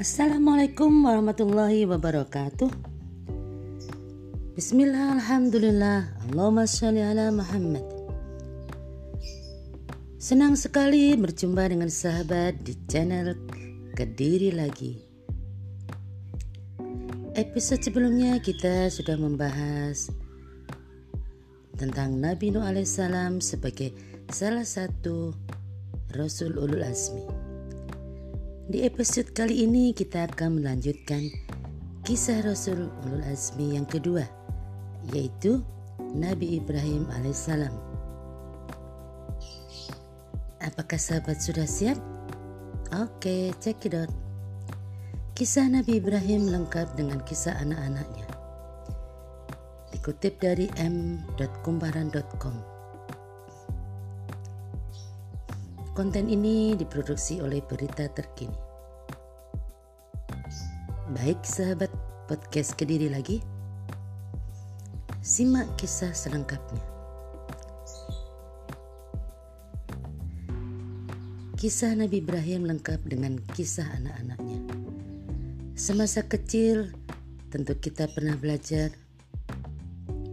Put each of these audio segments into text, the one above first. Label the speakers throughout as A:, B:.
A: Assalamualaikum warahmatullahi wabarakatuh. Bismillah, Alhamdulillah. Allahumma sholli ala Muhammad. Senang sekali berjumpa dengan sahabat di channel Kediri Lagi. Episode sebelumnya kita sudah membahas tentang Nabi Nuh alaihissalam sebagai salah satu Rasul Ulul Azmi. Di episode kali ini kita akan melanjutkan kisah Rasul Ulul Azmi yang kedua, yaitu Nabi Ibrahim alaihissalam. Apakah sahabat sudah siap? Oke, check it out. Kisah Nabi Ibrahim lengkap dengan kisah anak-anaknya. Dikutip dari m.kumparan.com. Konten ini diproduksi oleh Berita Terkini. Baik sahabat podcast Kediri lagi. Simak kisah selengkapnya. Kisah Nabi Ibrahim lengkap dengan kisah anak-anaknya. Semasa kecil, tentu kita pernah belajar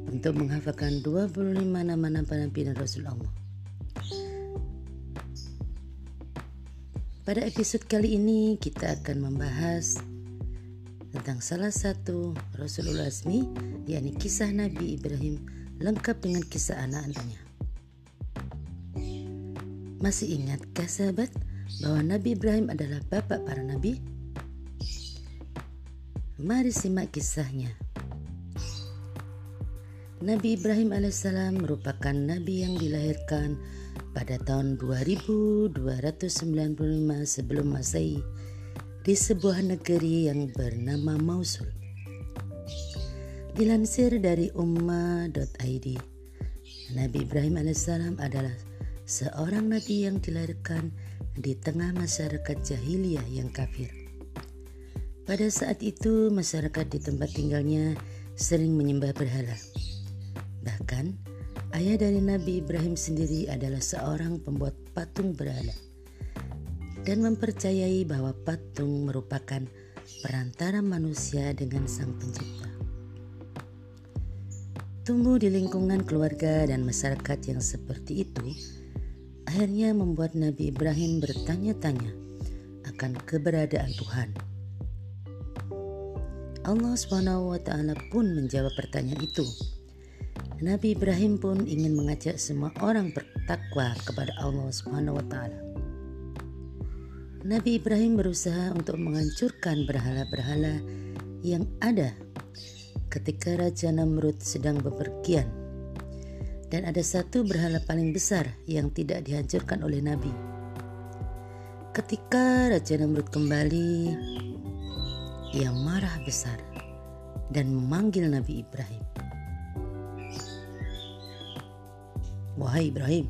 A: untuk menghafalkan 25 nama-nama Nabi dan Rasul Allah. Pada episode kali ini kita akan membahas tentang salah satu Rasulullah Azmi yakni kisah Nabi Ibrahim lengkap dengan kisah anak-anaknya. Masih ingatkah sahabat bahwa Nabi Ibrahim adalah bapak para nabi? Mari simak kisahnya. Nabi Ibrahim alaihissalam merupakan nabi yang dilahirkan pada tahun 2295 sebelum Masehi di sebuah negeri yang bernama Mosul. Dilansir dari umma.id, Nabi Ibrahim alaihissalam adalah seorang nabi yang dilahirkan di tengah masyarakat jahiliyah yang kafir. Pada saat itu, masyarakat di tempat tinggalnya sering menyembah berhala. Bahkan, Ayah dari Nabi Ibrahim sendiri adalah seorang pembuat patung berhala dan mempercayai bahwa patung merupakan perantara manusia dengan Sang Pencipta. Tumbuh di lingkungan keluarga dan masyarakat yang seperti itu, akhirnya membuat Nabi Ibrahim bertanya-tanya akan keberadaan Tuhan. Allah SWT pun menjawab pertanyaan itu Nabi Ibrahim pun ingin mengajak semua orang bertakwa kepada Allah Subhanahu wa taala. Nabi Ibrahim berusaha untuk menghancurkan berhala-berhala yang ada ketika Raja Namrud sedang bepergian. Dan ada satu berhala paling besar yang tidak dihancurkan oleh Nabi. Ketika Raja Namrud kembali, ia marah besar dan memanggil Nabi Ibrahim. Wahai Ibrahim,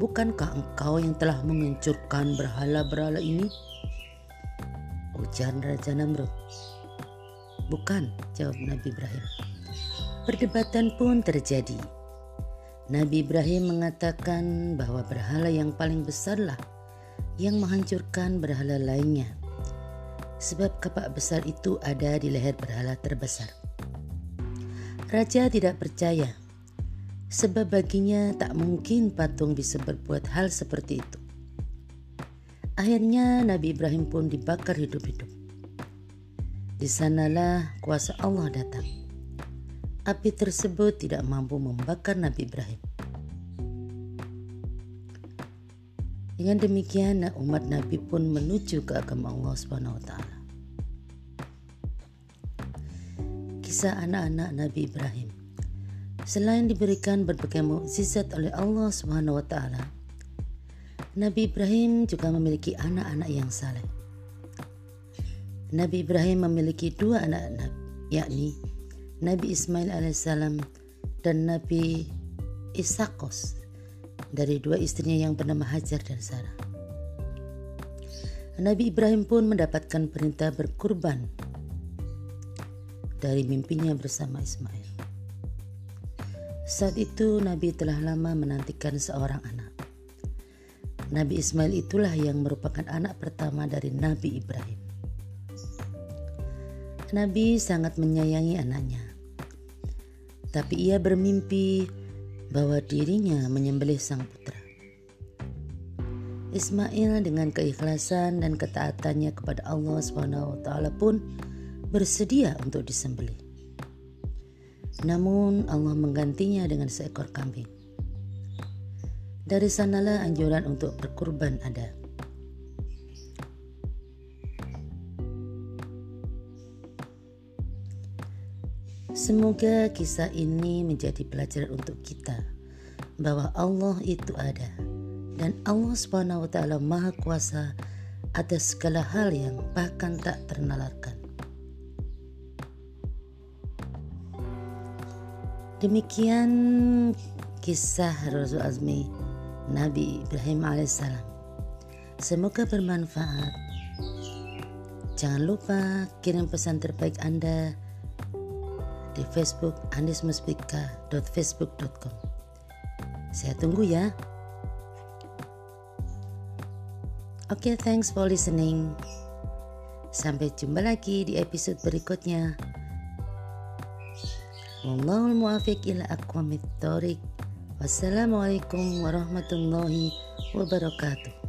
A: bukankah engkau yang telah menghancurkan berhala-berhala ini? Ujar Raja Namrud. Bukan, jawab Nabi Ibrahim. Perdebatan pun terjadi. Nabi Ibrahim mengatakan bahwa berhala yang paling besarlah yang menghancurkan berhala lainnya. Sebab kapak besar itu ada di leher berhala terbesar. Raja tidak percaya sebab baginya tak mungkin patung bisa berbuat hal seperti itu. Akhirnya Nabi Ibrahim pun dibakar hidup-hidup. Di sanalah kuasa Allah datang. Api tersebut tidak mampu membakar Nabi Ibrahim. Dengan demikian umat Nabi pun menuju ke agama Allah Subhanahu wa taala. Kisah anak-anak Nabi Ibrahim Selain diberikan berbagai mukjizat oleh Allah Subhanahu wa taala, Nabi Ibrahim juga memiliki anak-anak yang saleh. Nabi Ibrahim memiliki dua anak-anak, yakni Nabi Ismail alaihissalam dan Nabi Isakos dari dua istrinya yang bernama Hajar dan Sarah. Nabi Ibrahim pun mendapatkan perintah berkurban dari mimpinya bersama Ismail. Saat itu Nabi telah lama menantikan seorang anak. Nabi Ismail itulah yang merupakan anak pertama dari Nabi Ibrahim. Nabi sangat menyayangi anaknya. Tapi ia bermimpi bahwa dirinya menyembelih sang putra. Ismail dengan keikhlasan dan ketaatannya kepada Allah SWT pun bersedia untuk disembelih. Namun Allah menggantinya dengan seekor kambing. Dari sanalah anjuran untuk berkurban ada. Semoga kisah ini menjadi pelajaran untuk kita bahwa Allah itu ada dan Allah Subhanahu wa taala Maha Kuasa atas segala hal yang bahkan tak ternalarkan. Demikian kisah Rasul Azmi Nabi Ibrahim alaihissalam. Semoga bermanfaat. Jangan lupa kirim pesan terbaik Anda di Facebook andismuspika.facebook.com. Saya tunggu ya. Oke, okay, thanks for listening. Sampai jumpa lagi di episode berikutnya. Wallahul muwafiq ila aqwamit thoriq. Wassalamualaikum warahmatullahi wabarakatuh.